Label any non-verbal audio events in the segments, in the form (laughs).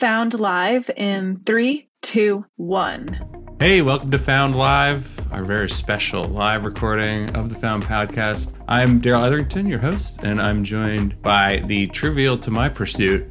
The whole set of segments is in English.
Found Live in three, two, one. Hey, welcome to Found Live, our very special live recording of the Found podcast. I'm Darrell Etherington, your host, and I'm joined by the trivial to my pursuit.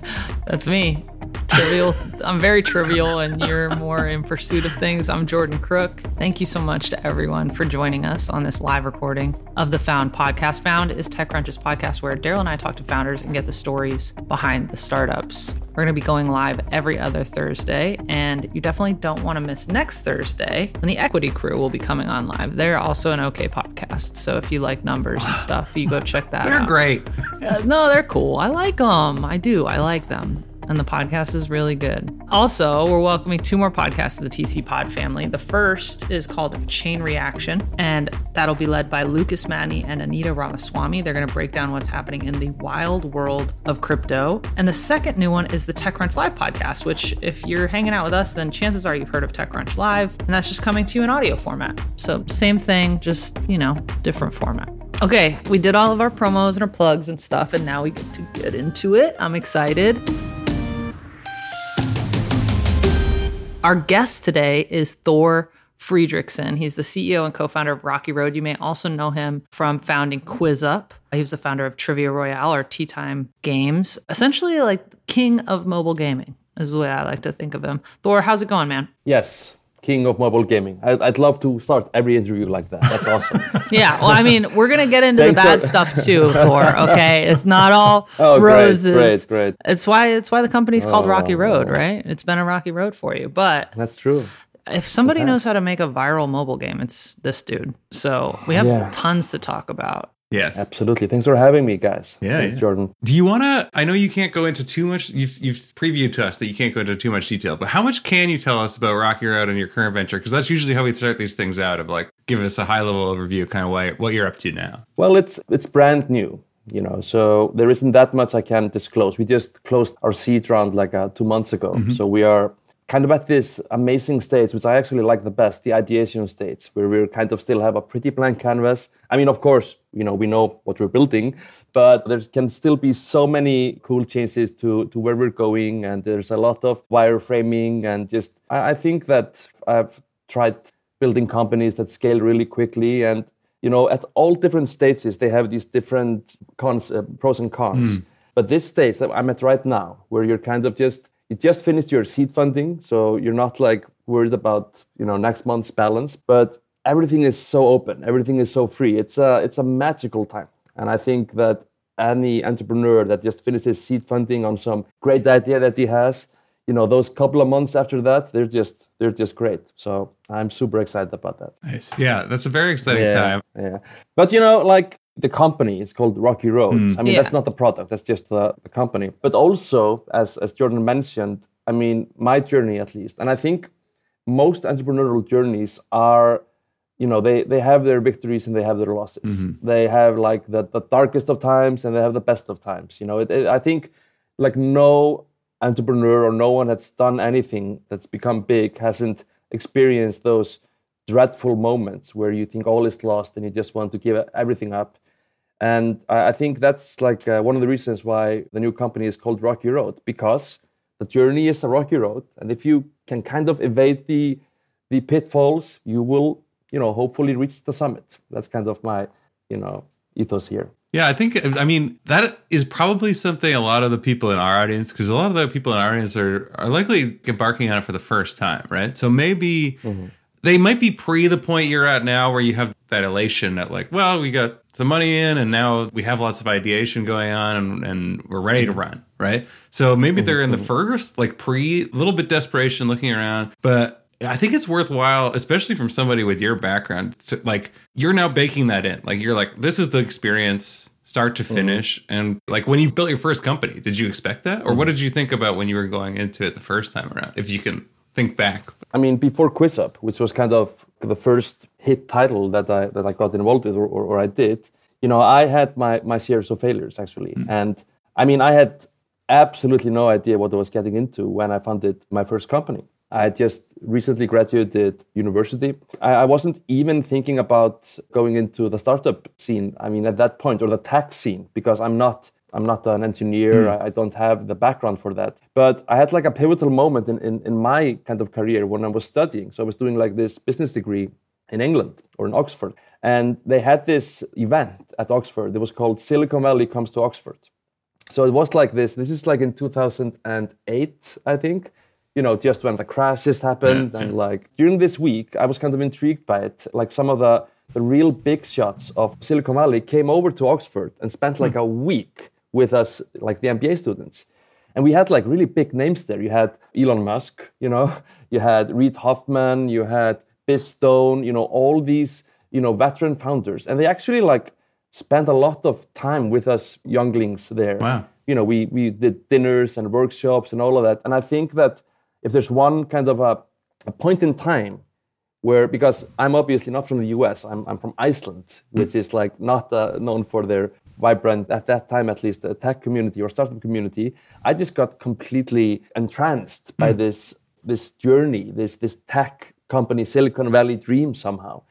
(laughs) That's me. Trivial. I'm very trivial, and you're more in pursuit of things. I'm Jordan Crook. Thank you so much to everyone for joining us on this live recording of the Found podcast. Found is TechCrunch's podcast where Darrell and I talk to founders and get the stories behind the startups. We're going to be going live every other Thursday, and you definitely don't want to miss next Thursday when the Equity Crew will be coming on live. They're also an okay podcast, so if you like numbers and stuff, you go check that They're out. great. Uh, no, they're cool. I like them. I do. I like them. And the podcast is really good. Also, we're welcoming two more podcasts to the TC Pod family. The first is called Chain Reaction, and that'll be led by Lucas Matney and Anita Ramaswamy. They're going to break down what's happening in the wild world of crypto. And the second new one is the TechCrunch Live podcast, which, if you're hanging out with us, then chances are you've heard of TechCrunch Live, and that's just coming to you in audio format. So, same thing, just, you know, different format. Okay, we did all of our promos and our plugs and stuff, and now we get to get into it. I'm excited. Our guest today is Thor Fridriksson. He's the CEO and co founder of Rocky Road. You may also know him from founding QuizUp. He was the founder of Trivia Royale or Teatime Games, essentially like king of mobile gaming, is the way I like to think of him. Thor, how's it going, man? Yes, king of mobile gaming. I'd, I'd love to start every interview like that. That's awesome. (laughs) Yeah, well, I mean, we're gonna get into the bad stuff too, Thor. (laughs) Okay, it's not all (laughs) Oh, great, roses. great, great. It's why it's why the company's called oh. Rocky Oh. Road, right? It's been a rocky road for you. But That's true. if somebody knows how to make a viral mobile game, it's this dude. So we have Yeah. tons to talk about. Yes. Absolutely. Thanks for having me, guys. Yeah, Thanks, yeah. Jordan. Do you want to? I know you can't go into too much. You've, you've previewed to us that you can't go into too much detail, but how much can you tell us about Rocky Road and your current venture? Because that's usually how we start these things out of like, give us a high level overview of kind of why, what you're up to now. Well, it's it's brand new, you know, so there isn't that much I can disclose. We just closed our seed round like uh, two months ago, Mm-hmm. so we are kind of at this amazing stage, which I actually like the best, the ideation stage, where we kind of still have a pretty blank canvas. I mean, of course, you know, we know what we're building, but there can still be so many cool changes to to where we're going, and there's a lot of wireframing and just. I, I think that I've tried building companies that scale really quickly and you know at all different stages they have these different cons uh, pros and cons but this stage that i'm at right now where you're kind of just you just finished your seed funding so you're not like worried about you know next month's balance but everything is so open everything is so free it's a it's a magical time and i think that any entrepreneur that just finishes seed funding on some great idea that he has you know those couple of months after that they're just they're just great so i'm super excited about that Nice. Yeah, that's a very exciting time. yeah but you know like the company is called rocky road mm. i mean Yeah. that's not the product that's just the, the company. But also as as jordan mentioned i mean my journey at least and i think most entrepreneurial journeys are you know they they have their victories and they have their losses. Mm-hmm. They have like the, the darkest of times and they have the best of times you know? It, it- i think like no entrepreneur or no one that's done anything that's become big hasn't experienced those dreadful moments where you think all is lost and you just want to give everything up and i, I think that's like uh, one of the reasons why the new company is called rocky road because the journey is a rocky road and if you can kind of evade the the pitfalls you will you know hopefully reach the summit. That's kind of my you know ethos here. Yeah, I think I mean that is probably something a lot of the people in our audience, because a lot of the people in our audience are are likely embarking on it for the first time, right? So maybe they might be pre the point you're at now, where you have that elation that like, well, we got some money in, and now we have lots of ideation going on, and, and we're ready to run, right? So maybe they're in the mm-hmm. first, like pre, a little bit desperation, looking around, but I think it's worthwhile, especially from somebody with your background, to, like you're now baking that in. Like you're like, this is the experience, start to mm-hmm. finish. And like when you built your first company, did you expect that, or what mm-hmm. did you think about when you were going into it the first time around? If you can think back. I mean, before QuizUp, which was kind of the first hit title that I that I got involved with, or, or, or I did, you know, I had my my series of failures actually, mm. and I mean, I had absolutely no idea what I was getting into when I founded my first company. I just recently graduated university. I, I wasn't even thinking about going into the startup scene. I mean, at that point, or the tech scene, because I'm not I'm not an engineer. Hmm. I, I don't have the background for that. But I had like a pivotal moment in, in, in my kind of career when I was studying. So I was doing like this business degree in England or in Oxford. And they had this event at Oxford. It was called Silicon Valley Comes to Oxford. So it was like this. This is like in 2008, I think. You know, just when the crashes happened, and like during this week, I was kind of intrigued by it. Like some of the the real big shots of Silicon Valley came over to Oxford and spent like hmm. a week with us, like the MBA students. And we had like really big names there. You had Elon Musk, you know, (laughs) you had Reid Hoffman, you had Biz Stone, you know, all these, you know, veteran founders. And they actually like spent a lot of time with us younglings there. Wow. You know, we we did dinners and workshops and all of that. And I think that if there's one kind of a, a point in time where because I'm obviously not from the US, I'm, I'm from Iceland, which is like not uh, known for their vibrant, at that time at least, uh, tech community or startup community. I just got completely entranced by this this journey, this this tech company, Silicon Valley dream somehow.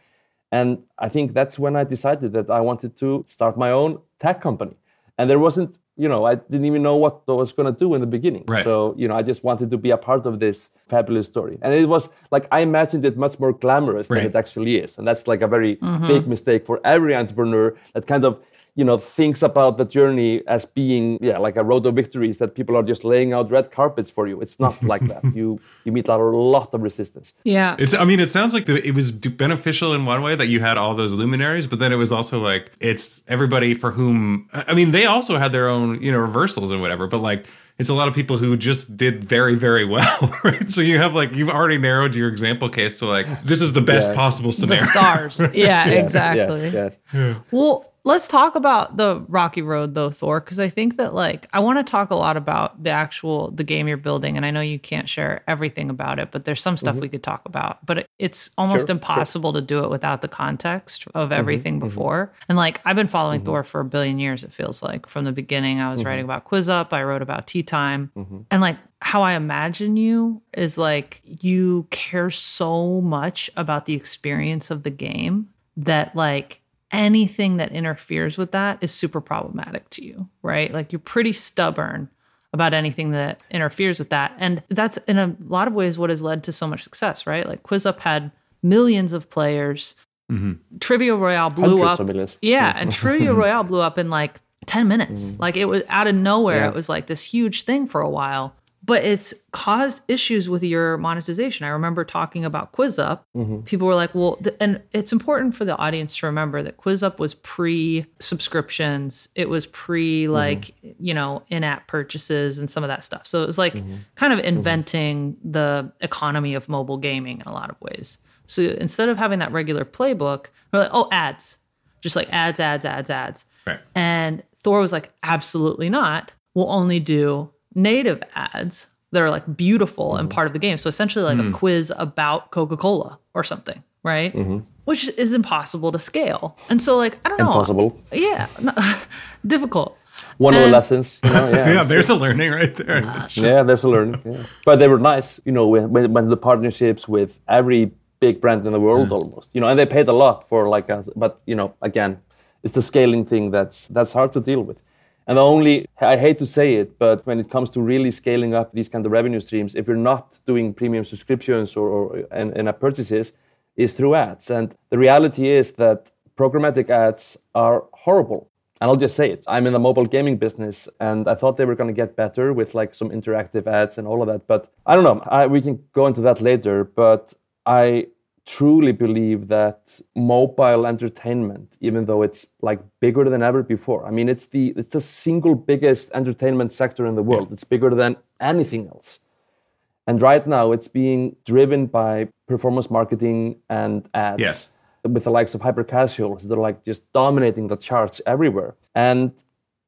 And I think that's when I decided that I wanted to start my own tech company. And there wasn't, you know, I didn't even know what I was going to do in the beginning. Right. So, you know, I just wanted to be a part of this fabulous story. And it was like, I imagined it much more glamorous Right. than it actually is. And that's like a very big mistake for every entrepreneur that kind of, you know, thinks about the journey as being, yeah, like a road of victories that people are just laying out red carpets for you. It's not like that. (laughs) You you meet a lot of resistance. Yeah. It's. I mean, it sounds like the, it was beneficial in one way that you had all those luminaries, but then it was also like it's everybody for whom. I I mean, they also had their own you know reversals and whatever, but like it's a lot of people who just did very very well, (laughs) right? So you have like you've already narrowed your example case to like this is the best Yeah. possible the scenario. stars. Yeah, (laughs) Yes, exactly. Yes, yes. Well, let's talk about the rocky road though, Thor, because I think that like I want to talk a lot about the actual the game you're building, and I know you can't share everything about it, but there's some stuff mm-hmm. we could talk about. But it- it's almost Mm-hmm. Sure, sure. impossible to do it without the context of mm-hmm, everything mm-hmm. before. And like I've been following Thor for a billion years. It feels like from the beginning, I was writing about QuizUp, I wrote about Tea Time, and like how I imagine you is like you care so much about the experience of the game that like anything that interferes with that is super problematic to you, right? Like you're pretty stubborn about anything that interferes with that. And that's in a lot of ways what has led to so much success, right? Like QuizUp had millions of players. Mm-hmm. Trivia Royale blew Hundreds up. Yeah, and Trivia (laughs) Royale blew up in like 10 minutes. Mm-hmm. Like it was out of nowhere. Yeah. It was like this huge thing for a while. But it's caused issues with your monetization. I remember talking about QuizUp. Mm-hmm. People were like, well, th- and it's important for the audience to remember that QuizUp was pre subscriptions. It was pre, mm-hmm. like, you know, in app purchases and some of that stuff. So it was like mm-hmm. kind of inventing the economy of mobile gaming in a lot of ways. So instead of having that regular playbook, we're like, oh, ads just like ads, ads, ads, ads. Right. And Thor was like, absolutely not. We'll only do native ads that are like beautiful and mm. part of the game. So essentially, like a mm. quiz about Coca Cola or something, right? Mm-hmm. Which is impossible to scale. And so, like, I don't know. Impossible. Yeah, no, (laughs) difficult. One of the lessons, you know, yeah. (laughs) yeah, there's a learning right there. It's ah, (laughs) just- yeah, there's a learning. Yeah. But they were nice, you know, when, when when the partnerships with every big brand in the world mm. almost, you know, and they paid a lot for like us. But you know, again, it's the scaling thing that's that's hard to deal with. And the only I hate to say it, but when it comes to really scaling up these kind of revenue streams, if you're not doing premium subscriptions or, or and, and app purchases, is through ads. And the reality is that programmatic ads are horrible. And I'll just say it. I'm in the mobile gaming business, and I thought they were going to get better with like some interactive ads and all of that. But I don't know. I, we can go into that later. But I truly believe that mobile entertainment, even though it's like bigger than ever before, I mean, it's the it's the single biggest entertainment sector in the world. It's bigger than anything else. And right now, it's being driven by performance marketing and ads Yes. with the likes of hyper casuals. They're like just dominating the charts everywhere. And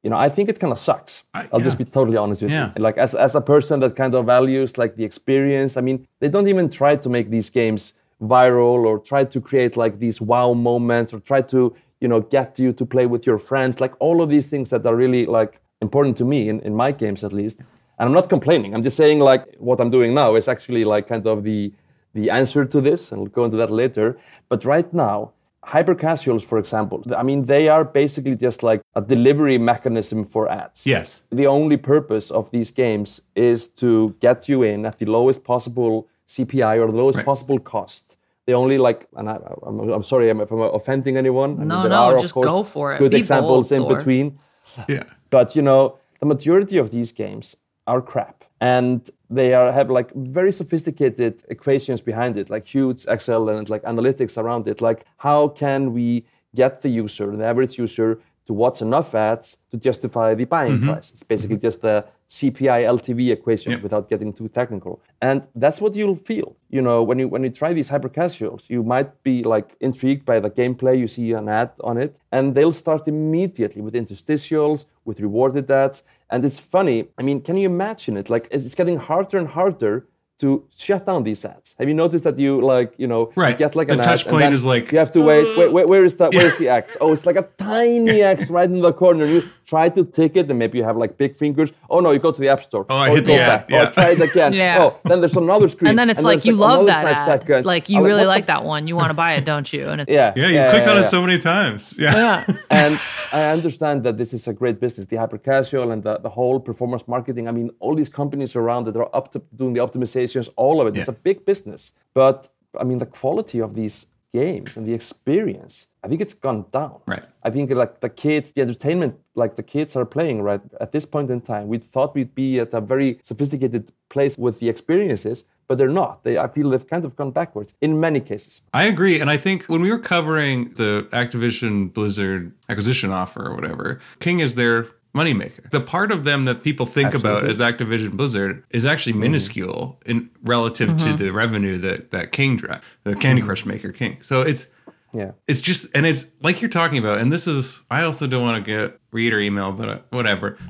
you know, I think it kind of sucks. I- I'll just be totally honest with Yeah. you. Like as as a person that kind of values like the experience. I mean, they don't even try to make these games viral or try to create like these wow moments or try to you know get you to play with your friends. Like all of these things that are really like important to me in, in my games at least. And I'm not complaining. I'm just saying like what I'm doing now is actually like kind of the the answer to this, and we'll go into that later. But right now, hyper casuals, for example, I mean, they are basically just like a delivery mechanism for ads. Yes. The only purpose of these games is to get you in at the lowest possible CPI or the lowest Right. possible cost. They only like, and I, I'm, I'm sorry if I'm offending anyone. I mean, No, there no, are, of just course, go for it. Good Be examples bold, in Thor. between. Yeah. But you know, the majority of these games are crap, and they are have like very sophisticated equations behind it, like huge Excel and like analytics around it. Like, how can we get the user, the average user, to watch enough ads to justify the buying mm-hmm. price? It's basically mm-hmm. just the CPI LTV equation Yep. without getting too technical. And that's what you'll feel. You know, when you when you try these hyper casuals, you might be like intrigued by the gameplay, you see an ad on it, and they'll start immediately with interstitials, with rewarded ads. And it's funny. I mean, can you imagine it? Like it's getting harder and harder to shut down these ads. Have you noticed that you like, you know, you Right. get like The an touch ad, and point is like, you have to wait. Wait, wait where is that? Where's the (laughs) X? Oh, it's like a tiny X right in the corner. You try to tick it, and maybe you have like big fingers. Oh no, you go to the app store. Oh, I you hit go the ad, back. yeah. Oh, try it again. (laughs) Yeah. Oh, then there's another screen. And then it's like there's, you love that ad. seconds. Like you I'm really what like that one. You want to buy it, don't you? And it's, Yeah. Yeah, you yeah, click yeah, on yeah. it so many times. (laughs) Yeah. yeah. and I understand that this is a great business, the hyper casual and the, the whole performance marketing. I mean, all these companies around that are up to doing the optimizations, all of it. It's a big business. But I mean, the quality of these games and the experience, I think it's gone down. Right. I think like the kids, the entertainment, like the kids are playing right at this point in time. We thought we'd be at a very sophisticated place with the experiences, but they're not. They, I feel they've kind of gone backwards in many cases. I agree. And I think when we were covering the Activision Blizzard acquisition offer or whatever, King is their moneymaker. The part of them that people think about as Activision Blizzard is actually mm-hmm. minuscule in relative to mm-hmm. the revenue that, that King drive, the Candy mm-hmm. Crush maker King. So it's Yeah. it's just and it's like you're talking about and this is i also don't want to get reader email but uh, whatever. (laughs)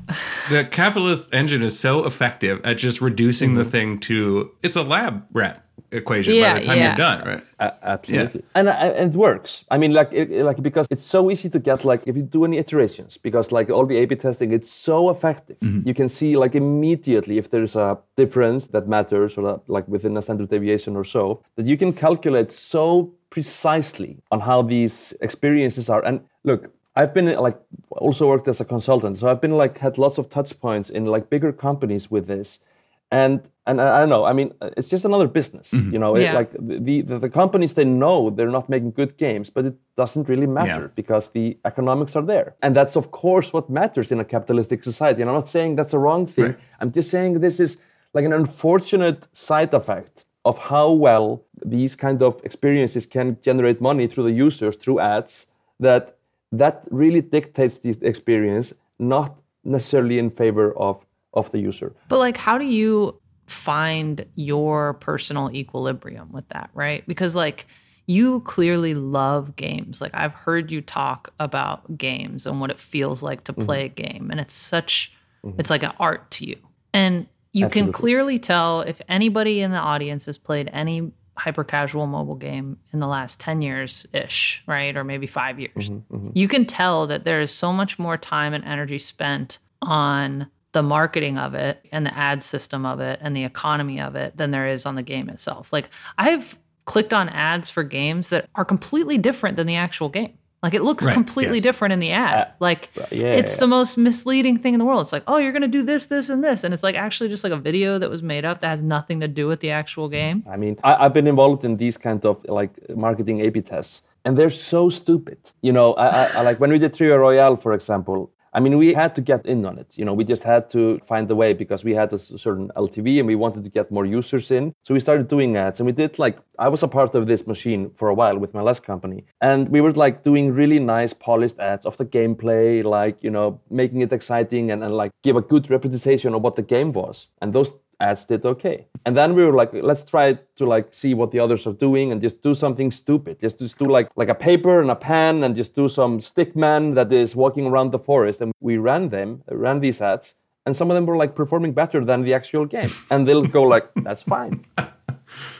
The capitalist engine is so effective at just reducing the thing to it's a lab rat equation Yeah, by the time yeah. you're done right A- absolutely, and, uh, and it works. I mean, like, it, it- like because it's so easy to get like if you do any iterations, because like all the A/B testing, it's so effective. You can see like immediately if there's a difference that matters, or like within a standard deviation or so, that you can calculate so precisely on how these experiences are. And look, I've been like also worked as a consultant, so I've been like had lots of touch points in like bigger companies with this and and I I don't know. I mean, uh, it's just another business, mm-hmm. you know. It, like the, the the companies, they know they're not making good games, but it doesn't really matter Yeah. because the economics are there, and that's of course what matters in a capitalistic society. And I'm not saying that's a wrong thing. Right. I'm just saying this is like an unfortunate side effect of how well these kind of experiences can generate money through the users through ads. That that really dictates the experience, not necessarily in favor of of the user. But like, how do you find your personal equilibrium with that, right? Because like you clearly love games. Like I've heard you talk about games and what it feels like to play a mm-hmm. game. And it's such mm-hmm. it's like an art to you. And you can clearly tell if anybody in the audience has played any hyper casual mobile game in the last 10 years ish, right? Or maybe 5 years. Mm-hmm. You can tell that there is so much more time and energy spent on the marketing of it and the ad system of it and the economy of it than there is on the game itself. Like I've clicked on ads for games that are completely different than the actual game. Like it looks Right, completely yes. different in the ad. Uh, like yeah, it's yeah. the most misleading thing in the world. It's like, oh, you're gonna do this, this, and this, and it's like actually just like a video that was made up that has nothing to do with the actual game. I mean, I, I've been involved in these kind of like marketing A/B tests, and they're so stupid. You know, I, I, I like when we did Trivia Royale, for example. I mean, we had to get in on it. You know, we just had to find a way because we had a certain LTV and we wanted to get more users in. So we started doing ads, and we did like I was a part of this machine for a while with my last company, and we were like doing really nice polished ads of the gameplay, like you know, making it exciting and, and like give a good representation of what the game was. And those ads did okay. And then we were like, let's try to like see what the others are doing and just do something stupid. Just just do like like a paper and a pen and just do some stick man that is walking around the forest. And we ran them, ran these ads, and some of them were like performing better than the actual game. And they'll go like, (laughs) that's fine. (laughs)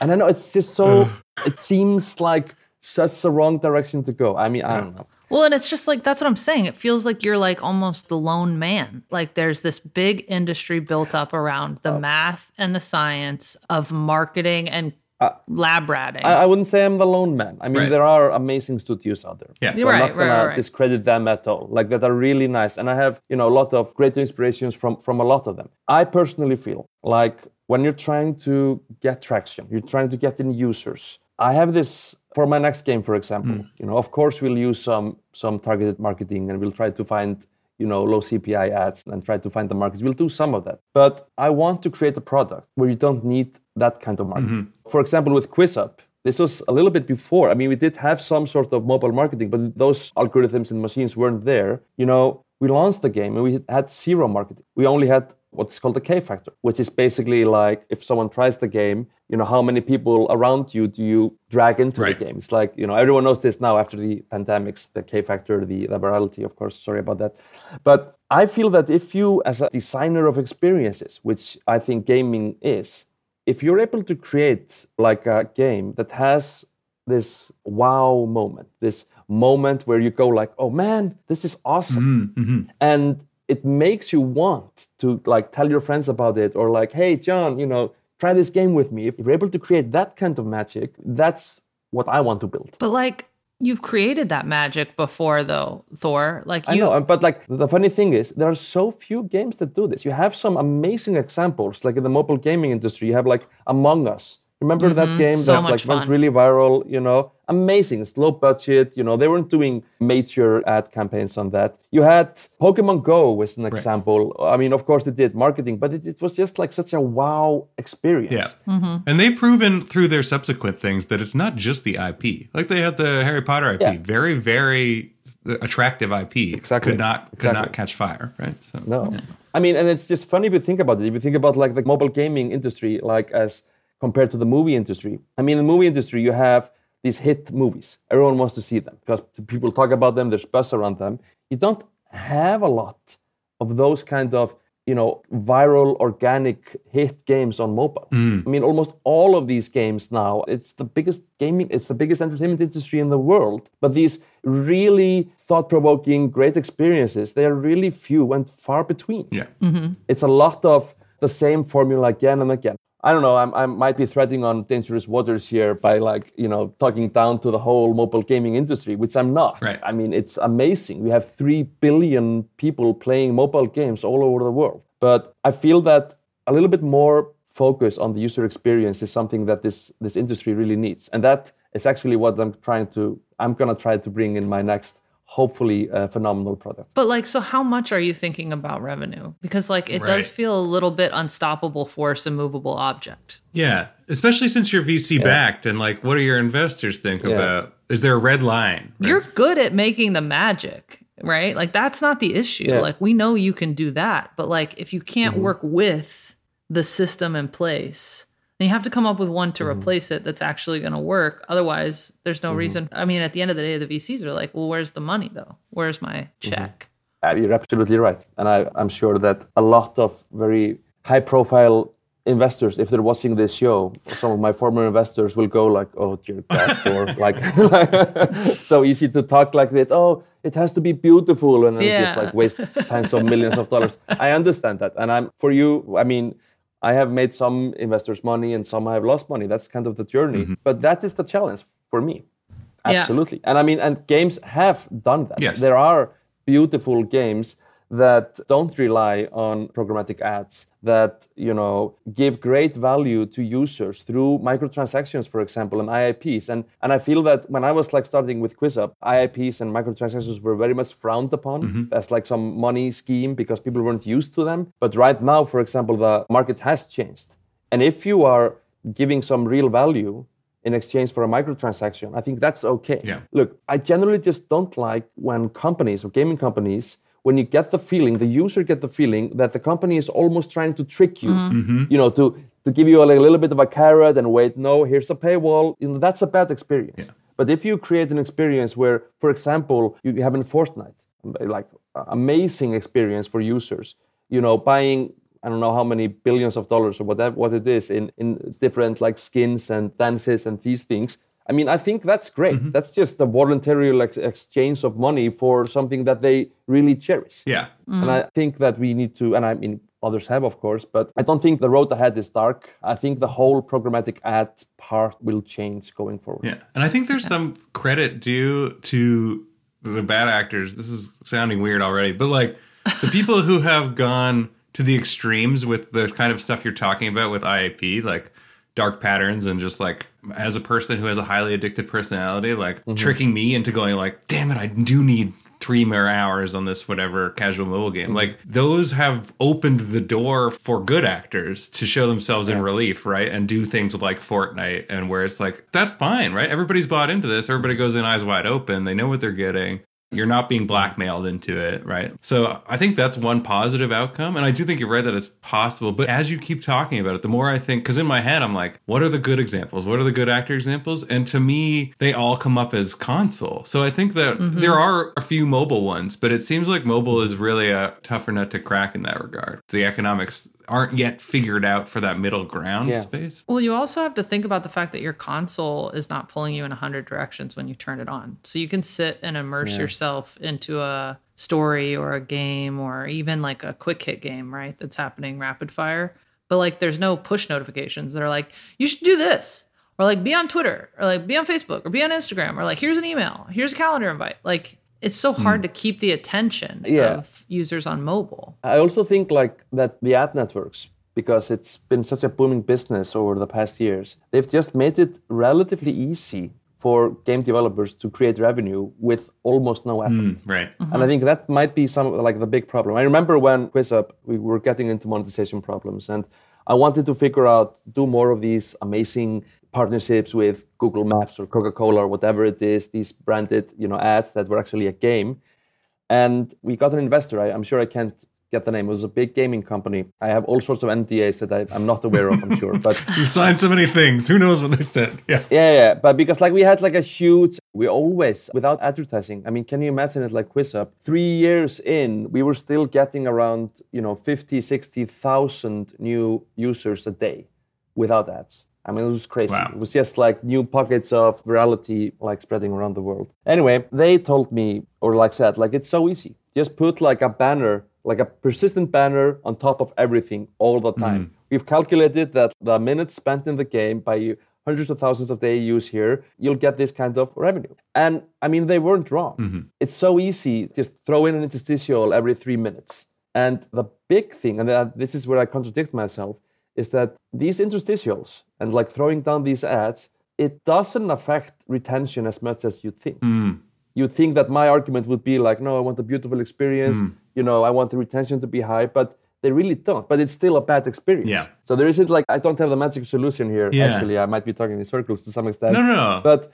And I know it's just so it seems like such the wrong direction to go. I mean, I don't know. Well, and it's just like that's what I'm saying. It feels like you're like almost the lone man. Like there's this big industry built up around the oh. math and the science of marketing and uh, lab ratting. I, I wouldn't say I'm the lone man. I mean, Right. there are amazing studios out there. Yeah. So Right, I'm not gonna right, right. discredit them at all. Like that are really nice, and I have you know a lot of great inspirations from from a lot of them. I personally feel like when you're trying to get traction, you're trying to get in users. I have this for my next game, for example. Hmm. You know, of course, we'll use some some targeted marketing, and we'll try to find you know low CPI ads and try to find the markets. We'll do some of that, but I want to create a product where you don't need that kind of marketing. For example, with QuizUp, this was a little bit before. I mean, we did have some sort of mobile marketing, but those algorithms and machines weren't there. You know, we launched the game and we had zero marketing. We only had what's called the K factor, which is basically like if someone tries the game, you know, how many people around you do you drag into Right. the game? It's like, you know, everyone knows this now after the pandemics, the K factor, the, the virality, of course. Sorry about that. But I feel that if you, as a designer of experiences, which I think gaming is, if you're able to create like a game that has this wow moment, this moment where you go like, oh man, this is awesome. Mm-hmm. Mm-hmm. And it makes you want to like tell your friends about it or like, hey, John, you know, try this game with me. If you're able to create that kind of magic, that's what I want to build. but like you've created that magic before though, Thor. Like I you know, but like the funny thing is, there are so few games that do this. You have some amazing examples, like in the mobile gaming industry. You have like Among Us. Remember that game Mm-hmm. So that much like went really viral? You know, amazing. It's low budget. You know, they weren't doing major ad campaigns on that. You had Pokemon Go as an example. I mean, of course, they did marketing, but it, it was just like such a wow experience. Yeah. Mm-hmm. And they've proven through their subsequent things that it's not just the IP. Like they had the Harry Potter IP, Yeah. very, very attractive IP. Exactly. Could not could not catch fire, right? So No. I mean, and it's just funny if you think about it. If you think about like the mobile gaming industry, like as compared to the movie industry. I mean, in the movie industry, you have these hit movies. Everyone wants to see them because people talk about them. There's buzz around them. You don't have a lot of those kind of you know viral organic hit games on mobile. Mm. I mean, almost all of these games now. It's the biggest gaming. It's the biggest entertainment industry in the world. But these really thought-provoking, great experiences, they are really few and far between. yeah. Mm-hmm. It's a lot of the same formula again and again. I don't know. I'm, I might be treading on dangerous waters here by like you know talking down to the whole mobile gaming industry, which I'm not. Right. I mean, it's amazing. We have three billion people playing mobile games all over the world. But I feel that a little bit more focus on the user experience is something that this this industry really needs, and that is actually what I'm trying to. I'm gonna try to bring in my next, hopefully, a phenomenal product. But like, so how much are you thinking about revenue? Because like, it does feel a little bit unstoppable force, immovable object. Yeah. Especially since you're VC backed and like what do your investors think about is there a red line? right? You're good at making the magic, right? Like, that's not the issue. Yeah. Like, we know you can do that. But like, if you can't mm-hmm. work with the system in place, you have to come up with one to mm-hmm. replace it that's actually going to work. Otherwise, there's no mm-hmm. reason. I mean, at the end of the day, the VCs are like, well, where's the money though? Where's my mm-hmm. check? Uh, You're absolutely right. And I, I'm sure that a lot of very high profile investors, if they're watching this show, some of my former investors will go like, oh, dear God, (laughs) or like, (laughs) so easy to talk like that. Oh, it has to be beautiful and then just like waste tens of millions of dollars. (laughs) I understand that. And I'm, for you, I mean, I have made some investors money and some I have lost money. That's kind of the journey. Mm-hmm. But that is the challenge for me. Yeah. Absolutely. And I mean, and games have done that. Yes. There are beautiful games that don't rely on programmatic ads that you know give great value to users through microtransactions for example and IAPs and and I feel that when I was like starting with QuizUp IAPs and microtransactions were very much frowned upon mm-hmm. as like some money scheme because people weren't used to them but right now for example the market has changed and if you are giving some real value in exchange for a microtransaction, I think that's okay. Yeah. Look, I generally just don't like when companies or gaming companies, when you get the feeling, the user get the feeling that the company is almost trying to trick you, mm-hmm. Mm-hmm. you know, to to give you a, like, a little bit of a carrot and wait, no, here's a paywall. You know, that's a bad experience. But if you create an experience where, for example, you have in Fortnite, like amazing experience for users, you know, buying I don't know how many billions of dollars or whatever what it is in in different like skins and dances and these things. I mean, I think that's great. Mm-hmm. That's just a voluntary like, exchange of money for something that they really cherish. Yeah. Mm-hmm. And I think that we need to, and I mean, others have, of course. But I don't think the road ahead is dark. I think the whole programmatic ad part will change going forward. Yeah. And I think there's some credit due to the bad actors. This is sounding weird already, but like the (laughs) people who have gone to the extremes with the kind of stuff you're talking about with IAP, like dark patterns and just like as a person who has a highly addicted personality, like mm-hmm. tricking me into going like, damn it, I do need three more hours on this whatever casual mobile game. Mm-hmm. Like those have opened the door for good actors to show themselves in relief, right? And do things like Fortnite and where it's like, that's fine, right? Everybody's bought into this. Everybody goes in eyes wide open. They know what they're getting. You're not being blackmailed into it, right? So I think that's one positive outcome. And I do think you're right that it's possible. But as you keep talking about it, the more I think, because in my head, I'm like, what are the good examples? What are the good actor examples? And to me, they all come up as console. So I think that mm-hmm. there are a few mobile ones, but it seems like mobile is really a tougher nut to crack in that regard. The economics aren't yet figured out for that middle ground Yeah. space. Well, you also have to think about the fact that your console is not pulling you in a hundred directions when you turn it on. So you can sit and immerse yourself into a story or a game or even like a quick hit game, right? That's happening rapid fire. But like there's no push notifications that are like, you should do this. Or like be on Twitter or like be on Facebook or be on Instagram or like here's an email, here's a calendar invite. Like it's so hard hmm. to keep the attention Yeah. of users on mobile. I also think like that the ad networks, because it's been such a booming business over the past years, they've just made it relatively easy for game developers to create revenue with almost no effort. Hmm, right. Mm-hmm. And I think that might be some like the big problem. I remember when QuizUp we were getting into monetization problems, and I wanted to figure out do more of these amazing partnerships with Google Maps or Coca-Cola or whatever it is, these branded you know ads that were actually a game. And we got an investor. I, I'm sure I can't get the name. It was a big gaming company. I have all sorts of NDAs that I, I'm not aware of. I'm sure, but (laughs) You signed so many things. Who knows what they said? Yeah. yeah, yeah, but because like we had like a huge, we always without advertising. I mean, can you imagine it like QuizUp? Three years in, we were still getting around you know 50, 60,000 new users a day without ads. I mean, it was crazy. Wow. It was just like new pockets of virality like spreading around the world. Anyway, they told me, or like said, like it's so easy. Just put like a banner, like a persistent banner on top of everything all the time. Mm. We've calculated that the minutes spent in the game by hundreds of thousands of day use here, you'll get this kind of revenue. And I mean, they weren't wrong. Mm-hmm. It's so easy. Just throw in an interstitial every three minutes. And the big thing, and this is where I contradict myself, is that these interstitials and like throwing down these ads, it doesn't affect retention as much as you think. Hmm. You'd think that my argument would be like, no, I want a beautiful experience. Hmm. You know, I want the retention to be high, but they really don't. But it's still a bad experience. Yeah. So there isn't like I don't have the magic solution here. Yeah. Actually, I might be talking in circles to some extent. No, no, no. But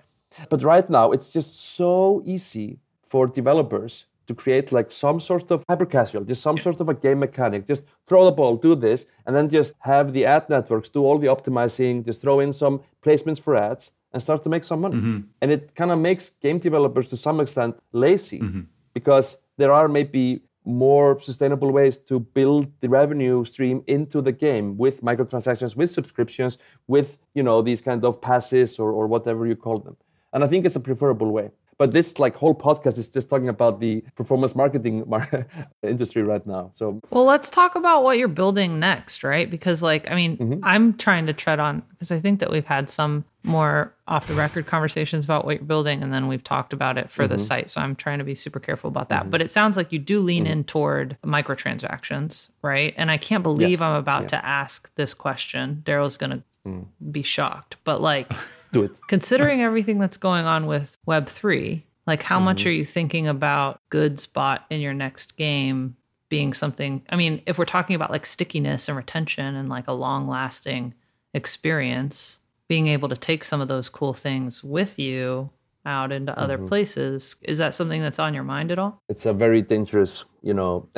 but right now it's just so easy for developers to create like some sort of hyper casual, just some sort of a game mechanic. Just throw the ball, do this, and then just have the ad networks do all the optimizing, just throw in some placements for ads and start to make some money. Mm-hmm. And it kind of makes game developers to some extent lazy Mm-hmm. because there are maybe more sustainable ways to build the revenue stream into the game with microtransactions, with subscriptions, with you know these kind of passes or, or whatever you call them. And I think it's a preferable way. But this like whole podcast is just talking about the performance marketing mar- (laughs) industry right now. So Well, let's talk about what you're building next, right? Because, like, I mean, Mm-hmm. I'm trying to tread on because I think that we've had some more off the record conversations about what you're building, and then we've talked about it for the Mm-hmm. site. So I'm trying to be super careful about that. But it sounds like you do lean in toward microtransactions, right? And I can't believe Yes. I'm about to ask this question. Darrell's going to Mm. be shocked. But, like, (laughs) do it. considering everything that's going on with Web3, like how much mm-hmm. are you thinking about goods bought in your next game being something? I mean, if we're talking about like stickiness and retention and like a long lasting experience, being able to take some of those cool things with you out into other mm-hmm. places, is that something that's on your mind at all? It's a very dangerous, you know, (laughs)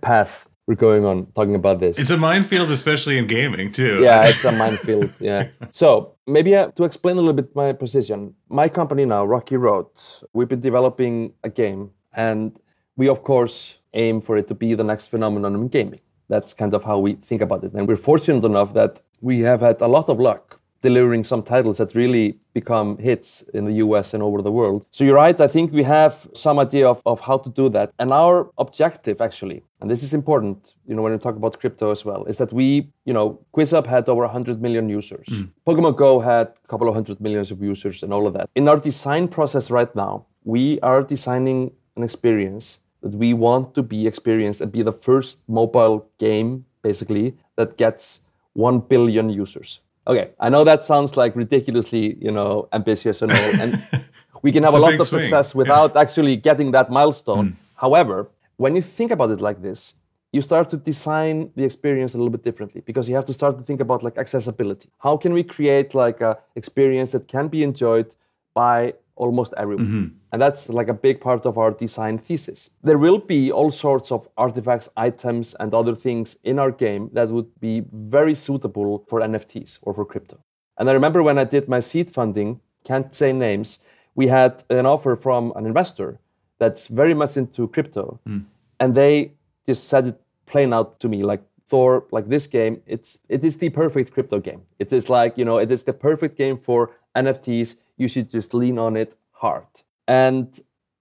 path we're going on talking about this. It's a minefield, especially in gaming, too. yeah, it's a minefield. (laughs) Yeah. So maybe uh, to explain a little bit my position, my company now, Rocky Road, we've been developing a game, and we of course aim for it to be the next phenomenon in gaming. That's kind of how we think about it, and we're fortunate enough that we have had a lot of luck delivering some titles that really become hits in the US and over the world. So you're right, I think we have some idea of, of how to do that. And our objective actually, and this is important, you know, when we talk about crypto as well, is that we, you know, QuizUp had over 100 million users. Mm. Pokemon Go had a couple of hundred millions of users and all of that. In our design process right now, we are designing an experience that we want to be experienced and be the first mobile game, basically, that gets 1 billion users. Okay, I know that sounds like ridiculously, you know, ambitious and all, and (laughs) we can have a a lot of swing, success yeah. without actually getting that milestone. Mm. However, when you think about it like this, you start to design the experience a little bit differently because you have to start to think about like accessibility. How can we create like a experience that can be enjoyed by almost everyone? Mm-hmm. And that's like a big part of our design thesis. There will be all sorts of artifacts, items, and other things in our game that would be very suitable for NFTs or for crypto. And I remember when I did my seed funding, can't say names, we had an offer from an investor that's very much into crypto. Mm. And they just said it plain out to me like, Thor, like this game, it's it is the perfect crypto game. It is like, you know, it is the perfect game for NFTs. You should just lean on it hard. And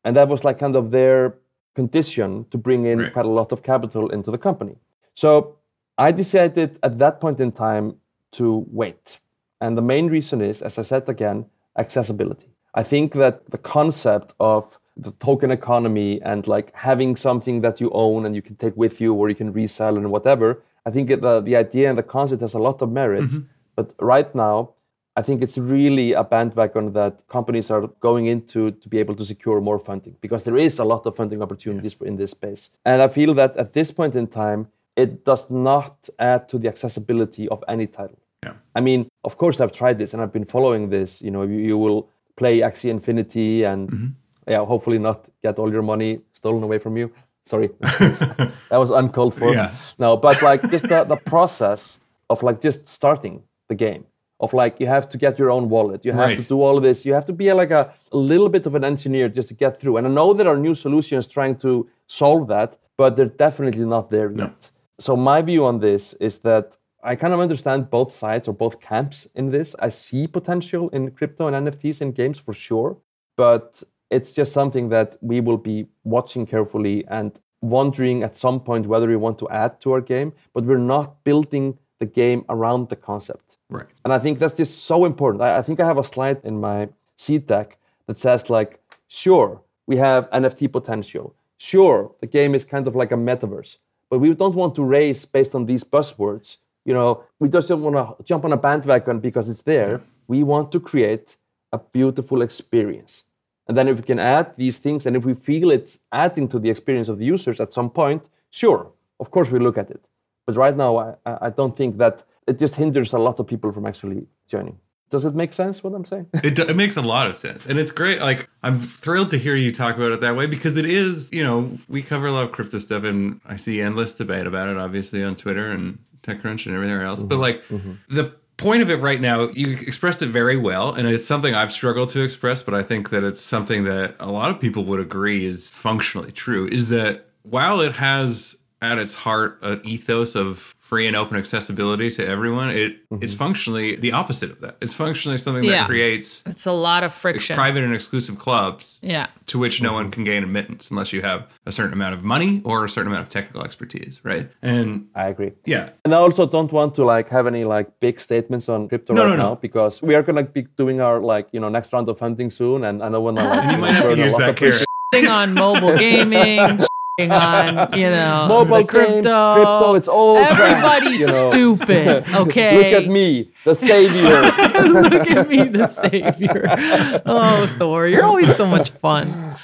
and that was like kind of their condition to bring in Right. quite a lot of capital into the company. So I decided at that point in time to wait. And the main reason is, as I said again, accessibility. I think that the concept of the token economy and like having something that you own and you can take with you or you can resell and whatever, I think the, the idea and the concept has a lot of merits. Mm-hmm. But right now, I think it's really a bandwagon that companies are going into to be able to secure more funding because there is a lot of funding opportunities for in this space. And I feel that at this point in time, it does not add to the accessibility of any title. Yeah. I mean, of course, I've tried this and I've been following this. You know, you, you will play Axie Infinity and mm-hmm. yeah, hopefully not get all your money stolen away from you. Sorry, (laughs) that was uncalled for. Yeah. No, but like just the, the process of like just starting the game of like you have to get your own wallet. You have to do all of this. You have to be like a, a little bit of an engineer just to get through. And i know there are new solutions trying to solve that but they're definitely not there yet. So my view on this is that i kind of understand both sides or both camps in this. I see potential in crypto and nfts in games for sure but it's just something that we will be watching carefully and wondering at some point whether we want to add to our game but we're not building the game around the concept Right. and I think that's just so important. I, I think I have a slide in my seed deck that says like, sure, we have NFT potential. Sure, the game is kind of like a metaverse, but we don't want to race based on these buzzwords. You know, we just don't want to jump on a bandwagon because it's there. We want to create a beautiful experience. And then if we can add these things and if we feel it's adding to the experience of the users at some point, sure, of course we look at it. But right now, I I don't think that it just hinders a lot of people from actually joining. Does it make sense what I'm saying? (laughs) It, do- it makes a lot of sense. And it's great. Like, I'm thrilled to hear you talk about it that way because it is, you know, we cover a lot of crypto stuff and I see endless debate about it, obviously, on Twitter and TechCrunch and everything else. But, mm-hmm, like, mm-hmm. the point of it right now, you expressed it very well. And it's something I've struggled to express, but I think that it's something that a lot of people would agree is functionally true is that while it has at its heart an ethos of free and open accessibility to everyone, it it's mm-hmm. functionally the opposite of that. It's functionally something Yeah. that creates It's a lot of friction. private and exclusive clubs yeah. to which no one mm-hmm. can gain admittance unless you have a certain amount of money or a certain amount of technical expertise, right? And I agree. yeah, And I also don't want to like have any like big statements on crypto No, right no, no. now because we are gonna be doing our like you know next round of funding soon, and I don't want to like you might have to a use lot that of carrot. (laughs) Thing on mobile gaming, shitting (laughs) on, you (laughs) know, Mobile crypto. games, crypto, it's all crap, Everybody's you know. stupid, (laughs) okay? Look at me, the savior. (laughs) Look at me, the savior. Oh, Thor, you're always so much fun.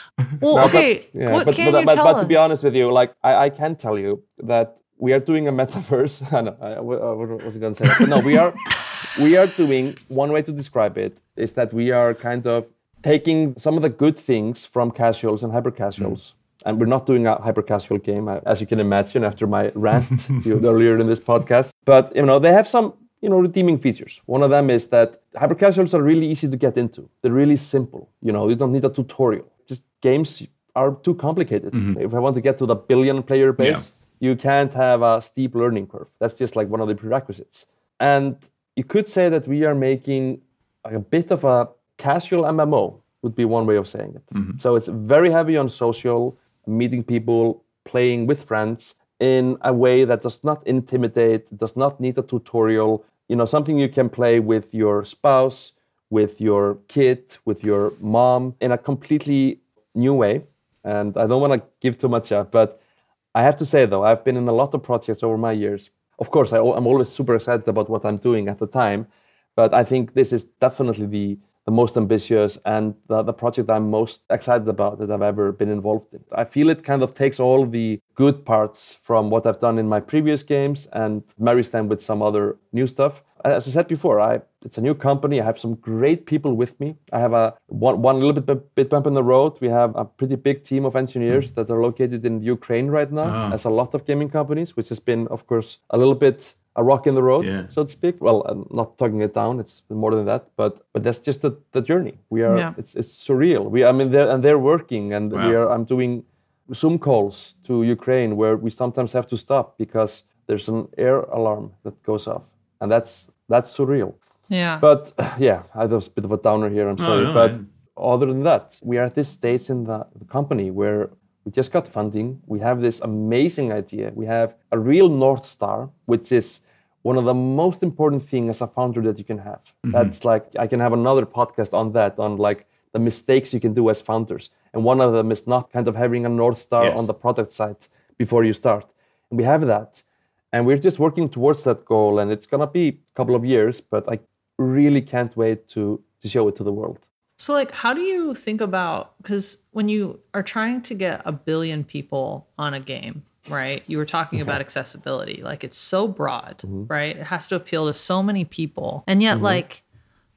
Well, No, but- okay, yeah, what but, can but, you but, tell but us? to be honest with you, like I, I can tell you that we are doing a metaverse. I know, I, I uh, was going to say that, but no, we are we are doing one way to describe it is that we are kind of taking some of the good things from casuals and hyper casuals. Mm. And we're not doing a hyper casual game, uh, as you can imagine, after my rant (laughs) earlier in this podcast. But you know, they have some you know redeeming features. One of them is that hyper casuals are really easy to get into. They're really simple. You know, you don't need a tutorial. Just games are too complicated. If I want to get to the billion player base, you can't have a steep learning curve. That's just like one of the prerequisites. And you could say that we are making like a bit of a casual MMO would be one way of saying it. So it's very heavy on social, meeting people, playing with friends in a way that does not intimidate, does not need a tutorial. You know, something you can play with your spouse, with your kid, with your mom in a completely new way. And I don't want to give too much up, but I have to say though, I've been in a lot of projects over my years. Of course, I, am always super excited about what I'm doing at the time, but I think this is definitely the the most ambitious and the, the project I'm most excited about that I've ever been involved in. I feel it kind of takes all the good parts from what I've done in my previous games and marries them with some other new stuff. As I said before, I, it's a new company. I have some great people with me. I have a one, one little bit, bit bump in the road. We have a pretty big team of engineers hmm. that are located in Ukraine right now, ah. as a lot of gaming companies, which has been, of course, a little bit a rock in the road, Yeah. so to speak. Well, I'm not tugging it down. It's more than that, but but that's just the, the journey. We are. Yeah. It's it's surreal. We. I mean, they're and they're working, and we are. I'm doing Zoom calls to Ukraine where we sometimes have to stop because there's an air alarm that goes off, and that's that's surreal. Yeah. But yeah, I was a bit of a downer here. I'm oh, sorry, no, but I- other than that, we are at this stage in the, the company where we just got funding. We have this amazing idea. We have a real north star, which is one of the most important things as a founder that you can have. Mm-hmm. That's like I can have another podcast on that, on like the mistakes you can do as founders. And one of them is not kind of having a north star Yes. on the product side before you start. And we have that. And we're just working towards that goal. And it's gonna be a couple of years, but I really can't wait to to show it to the world. So, like, how do you think about because when you are trying to get a billion people on a game, right? You were talking about accessibility. Like, it's so broad, mm-hmm. right? It has to appeal to so many people. And yet, mm-hmm. like,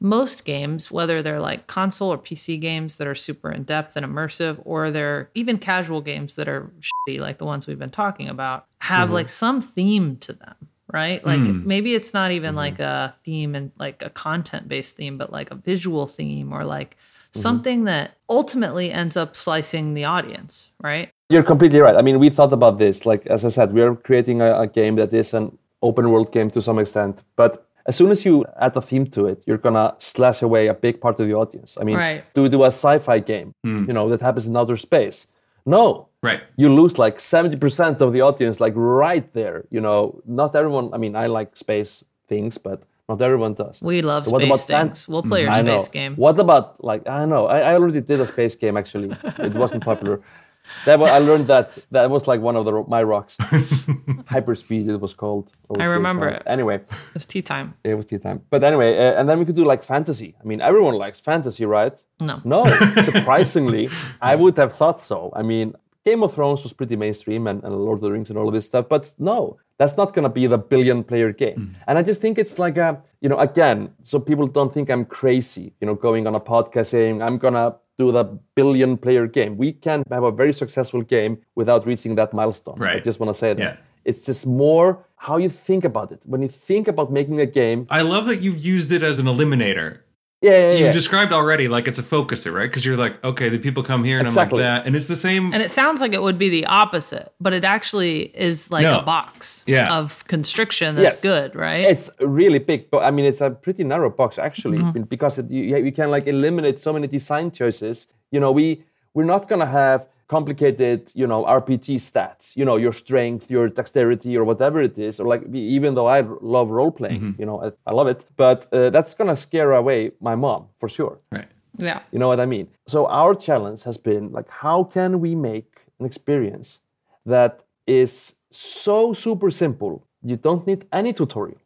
most games, whether they're like console or PC games that are super in depth and immersive, or they're even casual games that are shitty, like the ones we've been talking about, have mm-hmm. like some theme to them, right? Like mm. maybe it's not even mm-hmm. like a theme and like a content based theme, but like a visual theme or like mm-hmm. something that ultimately ends up slicing the audience, right? You're completely right. I mean, we thought about this. Like as I said, we are creating a, a game that is an open world game to some extent, but as soon as you add a theme to it, you're gonna slash away a big part of the audience. I mean, Right. do we do a sci-fi game, mm. you know, that happens in outer space? No, Right. you lose like 70% of the audience like right there you know not everyone i mean i like space things but not everyone does We love So what space about fan- things. We'll play your I know. space game. what about like i know I, I already did a space game actually it wasn't popular (laughs) that was, i learned that that was like one of the my rocks (laughs) hyperspeed it was called I remember it. anyway It's Teatime. it was Teatime but anyway uh, and then we could do like fantasy i mean everyone likes fantasy right No. no, surprisingly, I would have thought so. I mean, Game of Thrones was pretty mainstream and, and Lord of the Rings and all of this stuff, but no, that's not going to be the billion player game. And I just think it's like a, you know, again, so people don't think I'm crazy, you know, going on a podcast saying I'm going to do the billion player game. We can have a very successful game without reaching that milestone. Right. I just want to say that. Yeah. It's just more how you think about it. When you think about making a game, I love that you've used it as an eliminator. Yeah, yeah, You've described already like it's a focuser, right? Because you're like, okay, the people come here and Exactly. I'm like that. And it's the same. And it sounds like it would be the opposite, but it actually is like No. a box Yeah. of constriction that's Yes. good, right? It's really big, but I mean, it's a pretty narrow box actually, Mm-hmm. because it, you, you can like eliminate so many design choices. You know, we we're not gonna have complicated, you know, RPG stats. You know, your strength, your dexterity, or whatever it is. Or like, even though I love role playing, Mm-hmm. you know, I, I love it, but uh, that's gonna scare away my mom for sure. right. yeah. You know what I mean? So our challenge has been like, how can we make an experience that is so super simple? You don't need any tutorial.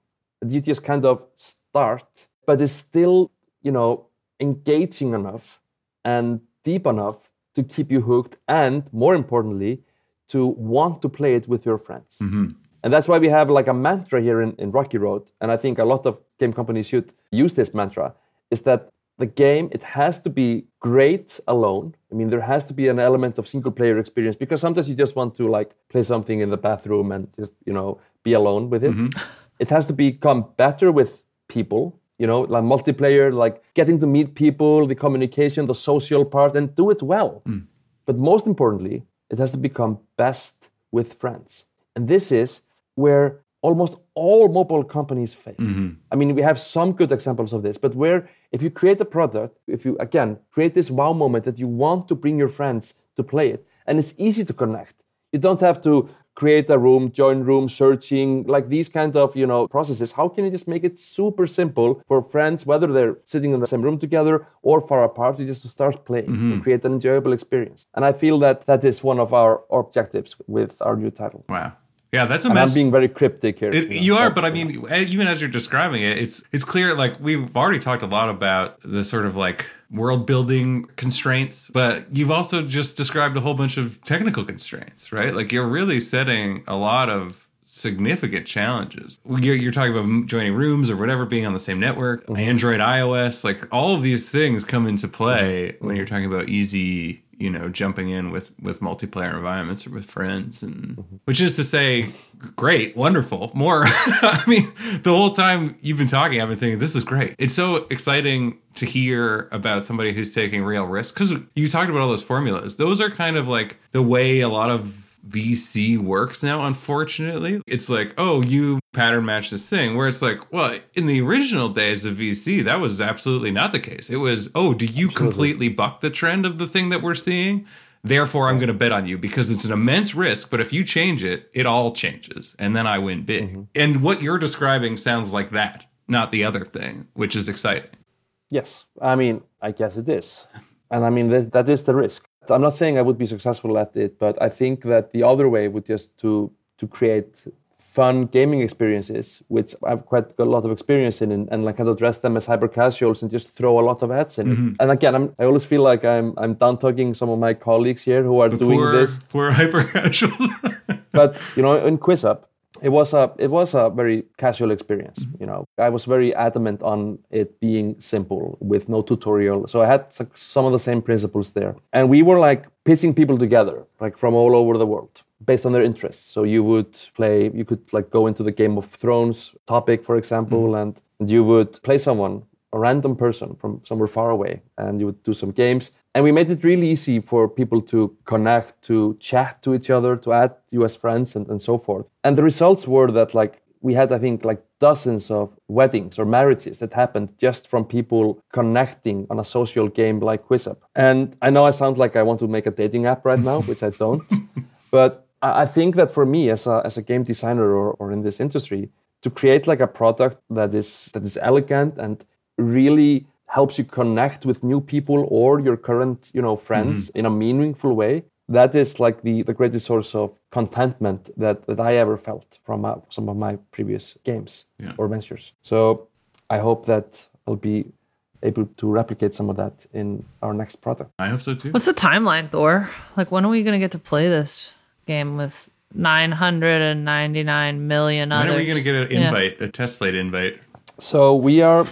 You just kind of start, but is still, you know, engaging enough and deep enough to keep you hooked, and more importantly, to want to play it with your friends. Mm-hmm. And that's why we have like a mantra here in, in Rocky Road. And I think a lot of game companies should use this mantra is that the game, it has to be great alone. I mean, there has to be an element of single player experience because sometimes you just want to like play something in the bathroom and just, you know, be alone with it. Mm-hmm. It has to become better with people, you know, like multiplayer, like getting to meet people, the communication, the social part, and do it well. Hmm. But most importantly, it has to become best with friends. And this is where almost all mobile companies fail. Mm-hmm. I mean, we have some good examples of this, but where if you create a product, if you again create this wow moment that you want to bring your friends to play it, and it's easy to connect. You don't have to create a room, join room, searching, like these kind of you know processes. How can you just make it super simple for friends, whether they're sitting in the same room together or far apart, to just to start playing and mm-hmm. create an enjoyable experience? And I feel that that is one of our objectives with our new title. Wow. Yeah, that's a And mess. I'm being very cryptic here. It, know, you are, but I mean, even as you're describing it, it's it's clear. Like we've already talked a lot about the sort of like world building constraints, but you've also just described a whole bunch of technical constraints, right? Like you're really setting a lot of significant challenges. You're, you're talking about joining rooms or whatever, being on the same network, mm-hmm. Android, iOS, like all of these things come into play when you're talking about easy you know jumping in with with multiplayer environments or with friends and mm-hmm. which is to say great wonderful more. (laughs) I mean the whole time you've been talking i've been thinking this is great. It's so exciting to hear about somebody who's taking real risks because you talked about all those formulas. Those are kind of like the way a lot of VC works now, unfortunately. It's like, oh, you pattern match this thing, where it's like, well, in the original days of VC, that was absolutely not the case. It was, oh, do you completely buck the trend of the thing that we're seeing? Therefore, I'm going to bet on you because it's an immense risk. But if you change it, it all changes. And then I win big. Mm-hmm. And what you're describing sounds like that, not the other thing, which is exciting. Yes, I mean, I guess it is, and I mean that, that is the risk. I'm not saying I would be successful at it, but I think that the other way would just to to create fun gaming experiences, which I've quite got a lot of experience in, and, and like kind of dress them as hyper casuals and just throw a lot of ads in it. Mm-hmm. And again, I'm, I always feel like I'm I'm down talking some of my colleagues here who are doing poor, this. poor (laughs) hyper casual. but you know, in QuizUp, it was a it was a very casual experience. Mm-hmm. You know, I was very adamant on it being simple with no tutorial. So I had some of the same principles there, and we were like piecing people together, like from all over the world, based on their interests. So you would play, you could like go into the Game of Thrones topic, for example, and, and you would play someone, a random person from somewhere far away, and you would do some games. And we made it really easy for people to connect, to chat to each other, to add you as friends, and, and so forth. And the results were that, like, we had, I think, like dozens of weddings or marriages that happened just from people connecting on a social game like QuizUp. And I know I sound like I want to make a dating app right now, which I don't. (laughs) but I I think that for me, as a, as a game designer or, or in this industry, to create like a product that is that is elegant and really helps you connect with new people or your current you know friends in a meaningful way that is like the, the greatest source of contentment that, that i ever felt from uh, some of my previous games Yeah. or ventures so i hope that i'll be able to replicate some of that in our next product I hope so too. What's the timeline, Thor? Like, when are we going to get to play this game with 999 million others? When are we going to get an Yeah. invite, a test flight invite? So we are,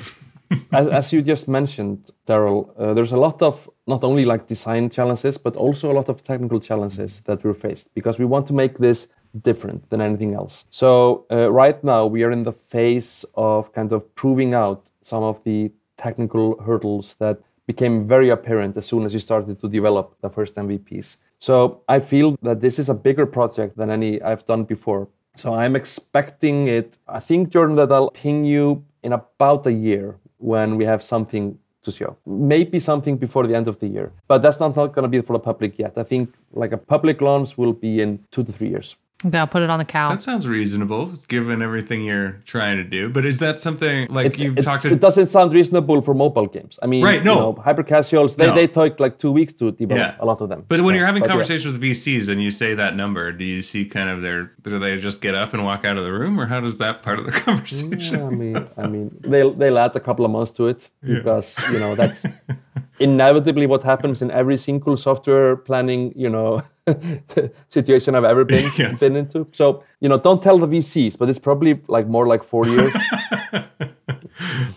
as, as you just mentioned, Darrell. Uh, there's a lot of not only like design challenges, but also a lot of technical challenges that we're faced because we want to make this different than anything else. So uh, right now we are in the phase of kind of proving out some of the technical hurdles that became very apparent as soon as we started to develop the first MVPs. So I feel that this is a bigger project than any I've done before. So I'm expecting it. I think, Jordan, that I'll ping you in about a year when we have something to show. Maybe something before the end of the year, but that's not, not going to be for the public yet. I think like a public launch will be in two to three years. Okay, I'll put it on the cow. That sounds reasonable, given everything you're trying to do. But is that something like you've it, talked to? it doesn't sound reasonable for mobile games. I mean, Right, no. you know, hyper casuals, they, No. they take like two weeks to develop Yeah. a lot of them. But when So, you're having but yeah. conversations with VCs and you say that number, do you see kind of their? Do they just get up and walk out of the room, or how does that part of the (laughs) conversation? Yeah, I mean, I mean, they'll they'll add a couple of months to it because you know that's (laughs) inevitably what happens in every single software planning, you know, (laughs) situation I've ever been (laughs) Yes. been into. So you know, don't tell the VCs, but it's probably like more like four years. (laughs)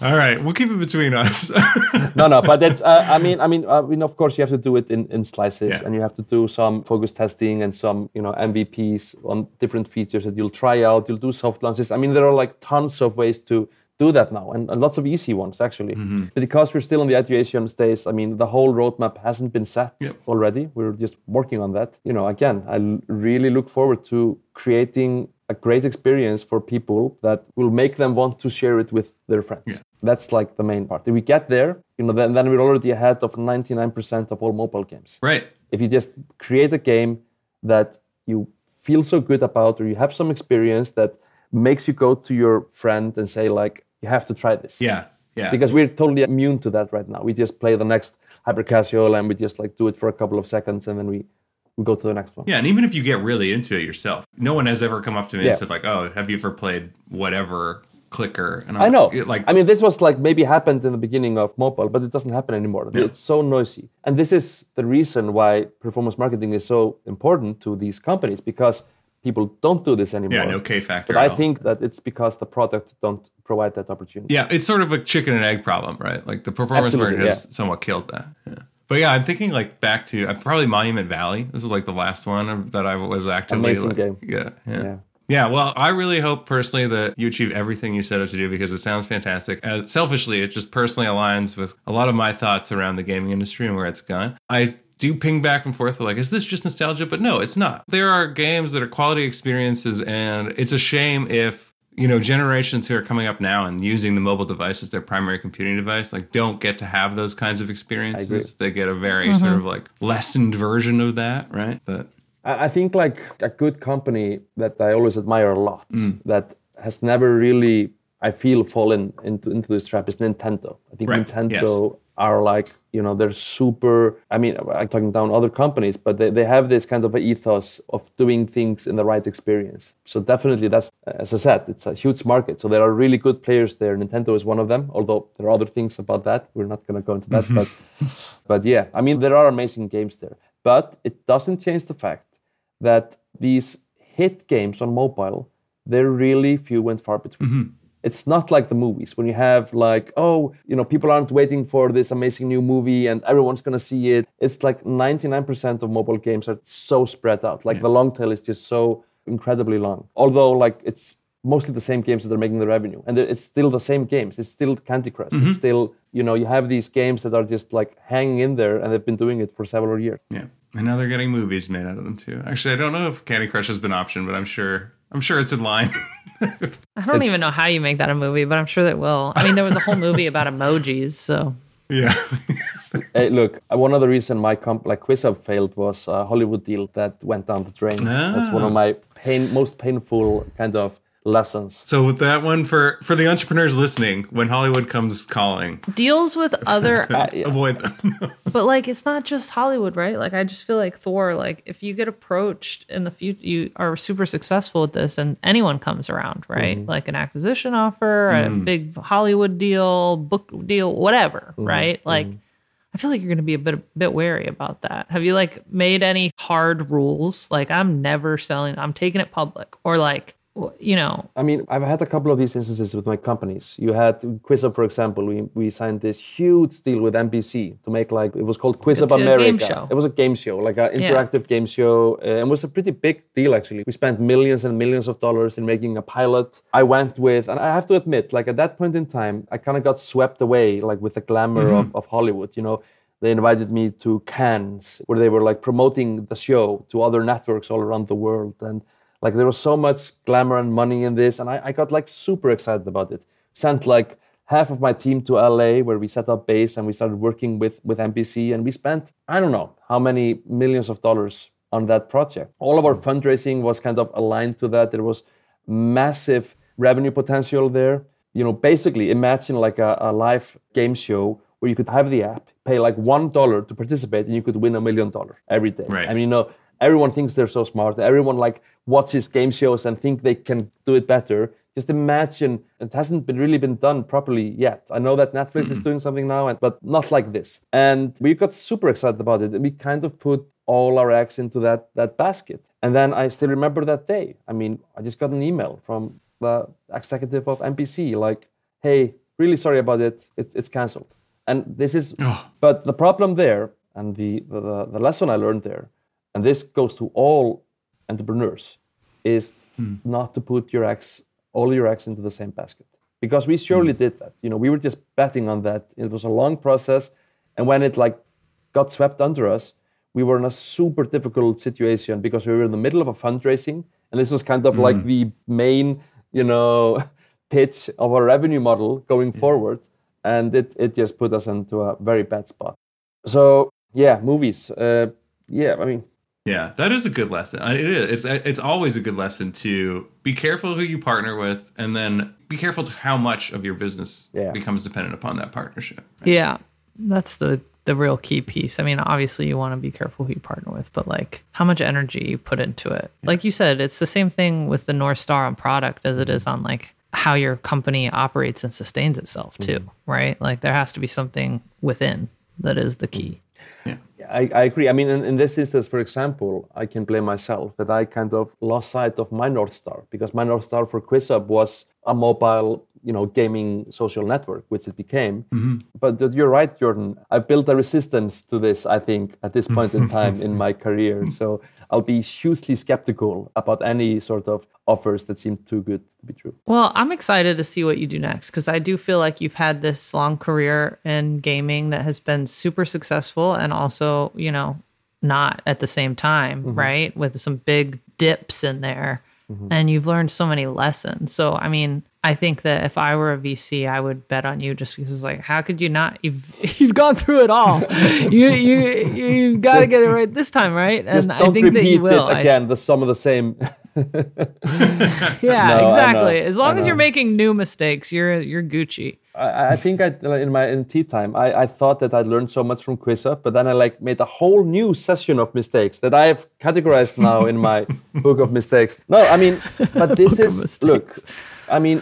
All right, we'll keep it between us. no, no, but that's. Uh, I mean, I mean, I mean, of course, you have to do it in, in slices, Yeah. and you have to do some focus testing and some, you know, MVPs on different features that you'll try out. You'll do soft launches. I mean, there are like tons of ways to do that now, and, and lots of easy ones actually. Mm-hmm. But because we're still in the ideation stage, I mean, the whole roadmap hasn't been set Yep. already. We're just working on that. You know, again, I l- really look forward to creating a great experience for people that will make them want to share it with their friends. That's like the main part. If we get there, you know, then, then we're already ahead of 99% of all mobile games. Right. If you just create a game that you feel so good about or you have some experience that makes you go to your friend and say like, you have to try this. Yeah. Yeah. Because we're totally immune to that right now. We just play the next hyper casual and we just like do it for a couple of seconds and then we, we go to the next one. Yeah, and even if you get really into it yourself, no one has ever come up to me Yeah. and said like, "Oh, have you ever played whatever clicker?" And I I'm know. like, I mean, this was like maybe happened in the beginning of mobile, but it doesn't happen anymore. It's so noisy. And this is the reason why performance marketing is so important to these companies because people don't do this anymore. yeah, no K factor. But I think that it's because the product don't provide that opportunity. Yeah, it's sort of a chicken and egg problem, right? Like the performance Absolutely, market has yeah. somewhat killed that. Yeah. But yeah, I'm thinking like back to uh, probably Monument Valley. This was like the last one that I was actively Amazing like, game. Yeah, yeah. Yeah. Yeah, well, I really hope personally that you achieve everything you set out to do because it sounds fantastic. Uh, selfishly, it just personally aligns with a lot of my thoughts around the gaming industry and where it's gone. I do ping back and forth like, is this just nostalgia? But no, it's not. There are games that are quality experiences, and it's a shame if you know generations who are coming up now and using the mobile device as their primary computing device like don't get to have those kinds of experiences. They get a very sort of like lessened version of that, right? But I I think like a good company that I always admire a lot Mm. that has never really, I feel, fallen into, into this trap is Nintendo. I think Right, Nintendo are like, you know, they're super, I mean, I'm talking down other companies, but they, they have this kind of ethos of doing things in the right experience. So definitely that's, as I said, it's a huge market. So there are really good players there. Nintendo is one of them, although there are other things about that. We're not going to go into that, mm-hmm. but, but yeah, I mean, there are amazing games there, but it doesn't change the fact that these hit games on mobile, they're really few and far between. Mm-hmm. It's not like the movies when you have like, oh, you know, people aren't waiting for this amazing new movie and everyone's gonna see it. It's like 99% of mobile games are so spread out. Like the long tail is just so incredibly long. Although like it's mostly the same games that are making the revenue and it's still the same games it's still candy crush it's mm-hmm. still you know you have these games that are just like hanging in there and they've been doing it for several years Yeah. And now they're getting movies made out of them too. Actually, I don't know if Candy Crush has been optioned, but I'm sure I'm sure it's in line. (laughs) I don't It's- even know how you make that a movie, but I'm sure they will. I mean, there was a whole movie about emojis, so yeah. (laughs) Hey, look, uh, one of the reason my comp like QuizUp failed was a Hollywood deal that went down the drain. That's one of my pain, most painful kind of lessons. so with that one for for the entrepreneurs listening, when Hollywood comes calling, deals with (laughs) other yeah. Uh, avoid them. (laughs) but like it's not just hollywood right? Like i just feel like thor like if you get approached in the future you are super successful at this and anyone comes around right? Mm-hmm. Like an acquisition offer a mm. big hollywood deal book deal whatever mm-hmm. right? Mm-hmm. Like i feel like you're going to be a bit a bit wary about that. Have you like made any hard rules? Like i'm never selling i'm taking it public. Or like w- you know I mean, I've had a couple of these instances with my companies. You had QuizUp, for example. We, we signed this huge deal with NBC to make like it was called a game America. show. It was a game show, like an interactive game show, uh, and it was a pretty big deal actually. We spent millions and millions of dollars in making a pilot. I went with, and I have to admit, like at that point in time, I kind of got swept away, like with the glamour of, of Hollywood. You know, they invited me to Cannes, where they were like promoting the show to other networks all around the world, and like there was so much glamour and money in this, and I, I got like super excited about it. Sent like half of my team to LA where we set up base and we started working with with NBC, and we spent I don't know how many millions of dollars on that project. All of our fundraising was kind of aligned to that. There was massive revenue potential there. You know, basically imagine like a, a live game show where you could have the app, pay like one dollar to participate, and you could win a million dollars every day. Right. I mean, you know, everyone thinks they're so smart. Everyone like watches game shows and think they can do it better. Just imagine it hasn't been really been done properly yet. I know that Netflix is mm-hmm. doing something now, and- but not like this. And we got super excited about it. We kind of put all our eggs into that that basket. And then I still remember that day. I mean, I just got an email from the executive of NBC, like, "Hey, really sorry about it. It's, it's canceled." And this is, but the problem there, and the, the the lesson I learned there, and this goes to all entrepreneurs, is hmm. not to put your eggs, all your eggs into the same basket. Because we surely hmm. did that. You know, we were just betting on that. It was a long process, and when it like got swept under us, we were in a super difficult situation because we were in the middle of a fundraising and this was kind of like hmm. the main, you know, (laughs) pitch of our revenue model going forward, and it it just put us into a very bad spot. So yeah, movies. Uh, yeah, I mean, Yeah, that is a good lesson. Uh, It is. It's it's always a good lesson to be careful who you partner with, and then be careful to how much of your business Yeah. becomes dependent upon that partnership. Yeah, that's the the real key piece. I mean, obviously you want to be careful who you partner with, but like how much energy you put into it. Like you said, it's the same thing with the North Star on product as it mm-hmm. is on like how your company operates and sustains itself too, mm-hmm. right? Like there has to be something within that is the key. Mm-hmm. I, I agree. I mean, in, in this instance, for example, I can blame myself that I kind of lost sight of my North Star because my North Star for QuizUp was a mobile, you know, gaming social network, which it became. Mm-hmm. But you're right, Jordan. I built a resistance to this, I think, at this point in (laughs) time in my career. So I'll be hugely skeptical about any sort of offers that seem too good to be true. Well, I'm excited to see what you do next because I do feel like you've had this long career in gaming that has been super successful and also, you know, not at the same time, mm-hmm. right? With some big dips in there. Mm-hmm. And you've learned so many lessons. So, I mean, I think that if I were a VC, I would bet on you just because, like, how could you not? You've (laughs) you've gone through it all. (laughs) you you you've got to get it right this time, right? And I think that you will. it I- again. the some of the same. (laughs) yeah, No, exactly. As long as you're making new mistakes, you're you're Gucci. I, I think I in my in Teatime I, I thought that I'd learned so much from QuizUp, but then I like made a whole new session of mistakes that I have categorized now in my (laughs) book of mistakes. No, I mean, but (laughs) this is look. I mean,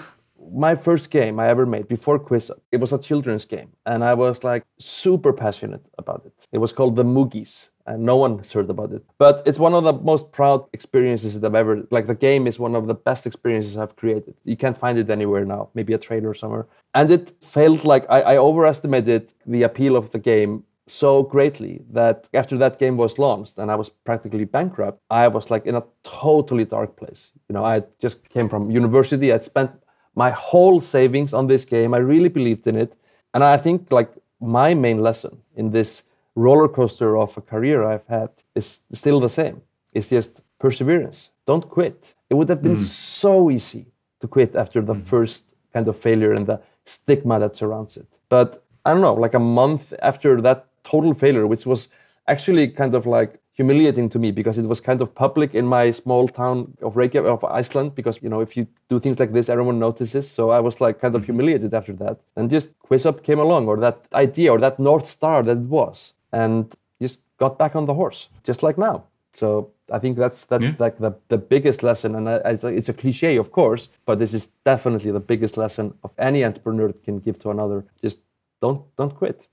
my first game I ever made before QuizUp, it was a children's game, and I was like super passionate about it. It was called the Moogies, and no one has heard about it. But it's one of the most proud experiences that I've ever. Like the game is one of the best experiences I've created. You can't find it anywhere now. Maybe a trailer somewhere. And it felt like I, I overestimated the appeal of the game so greatly that after that game was launched and I was practically bankrupt, I was like in a totally dark place. You know, I just came from university. I'd spent my whole savings on this game. I really believed in it. And I think like my main lesson in this roller coaster of a career I've had is still the same. It's just perseverance. Don't quit. It would have been hmm. so easy to quit after the hmm. first kind of failure and the stigma that surrounds it. But I don't know, like a month after that total failure, which was actually kind of like humiliating to me because it was kind of public in my small town of Reykjavik of Iceland because you know if you do things like this everyone notices so I was like kind of hmm. humiliated after that and just QuizUp came along or that idea or that north star that it was and just got back on the horse just like now so I think that's that's Yeah. like the, the biggest lesson and I, I, it's a cliche of course but this is definitely the biggest lesson of any entrepreneur can give to another just don't don't quit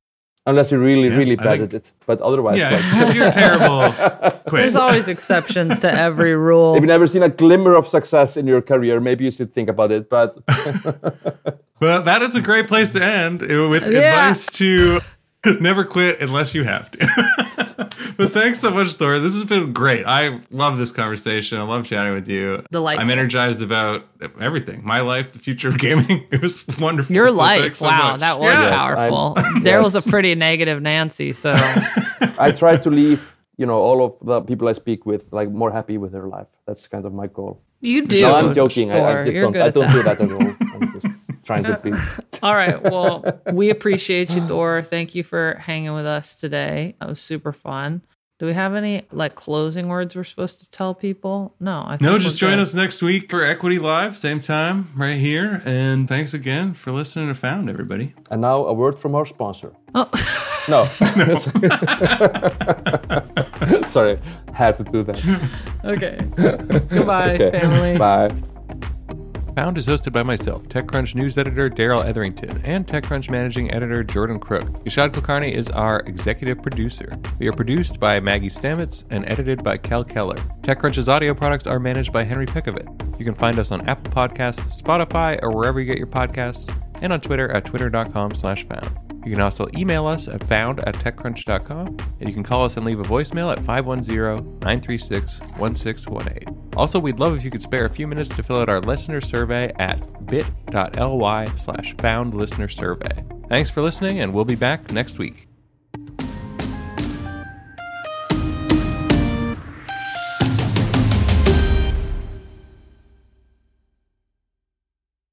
unless you're really Yeah, really bad at it but otherwise Yeah, like, if you're terrible, (laughs) quit. There's always exceptions to every rule. If you've never seen a glimmer of success in your career, maybe you should think about it. But (laughs) But that is a great place to end uh, with Yeah. advice to (laughs) never quit unless you have to. (laughs) but thanks so much, Thor. This has been great. I love this conversation. I love chatting with you. Delightful. I'm energized about everything. My life, the future of gaming. (laughs) It was wonderful. Your So life, thanks so wow, much. that was Yeah. powerful. I'm- Darrell's yes. a pretty negative Nancy, so I try to leave, you know, all of the people I speak with like more happy with their life. That's kind of my goal. you do. no, I'm joking. I, I just You're don't. good I don't that. do that at all. I'm just trying to be. (laughs) All right. Well, we appreciate you, Thor. Thank you for hanging with us today. That was super fun. Do we have any like closing words we're supposed to tell people? No, I think No, just join good. us next week for Equity Live, same time, right here. And thanks again for listening to Found, everybody. And now a word from our sponsor. Oh. (laughs) No. (laughs) Sorry, had to do that. Okay. Goodbye, Okay. family. Bye. Found is hosted by myself, TechCrunch news editor Darrell Etherington, and TechCrunch managing editor Jordan Crook. Yashad Kulkarni is our executive producer. We are produced by Maggie Stamets and edited by Kel Keller. TechCrunch's audio products are managed by Henry Pickavet. You can find us on Apple Podcasts, Spotify, or wherever you get your podcasts, and on Twitter at twitter.com slash found. You can also email us at found at techcrunch.com, and you can call us and leave a voicemail at 510-936-1618. Also, we'd love if you could spare a few minutes to fill out our listener survey at bit.ly slash found listener survey. Thanks for listening, and we'll be back next week.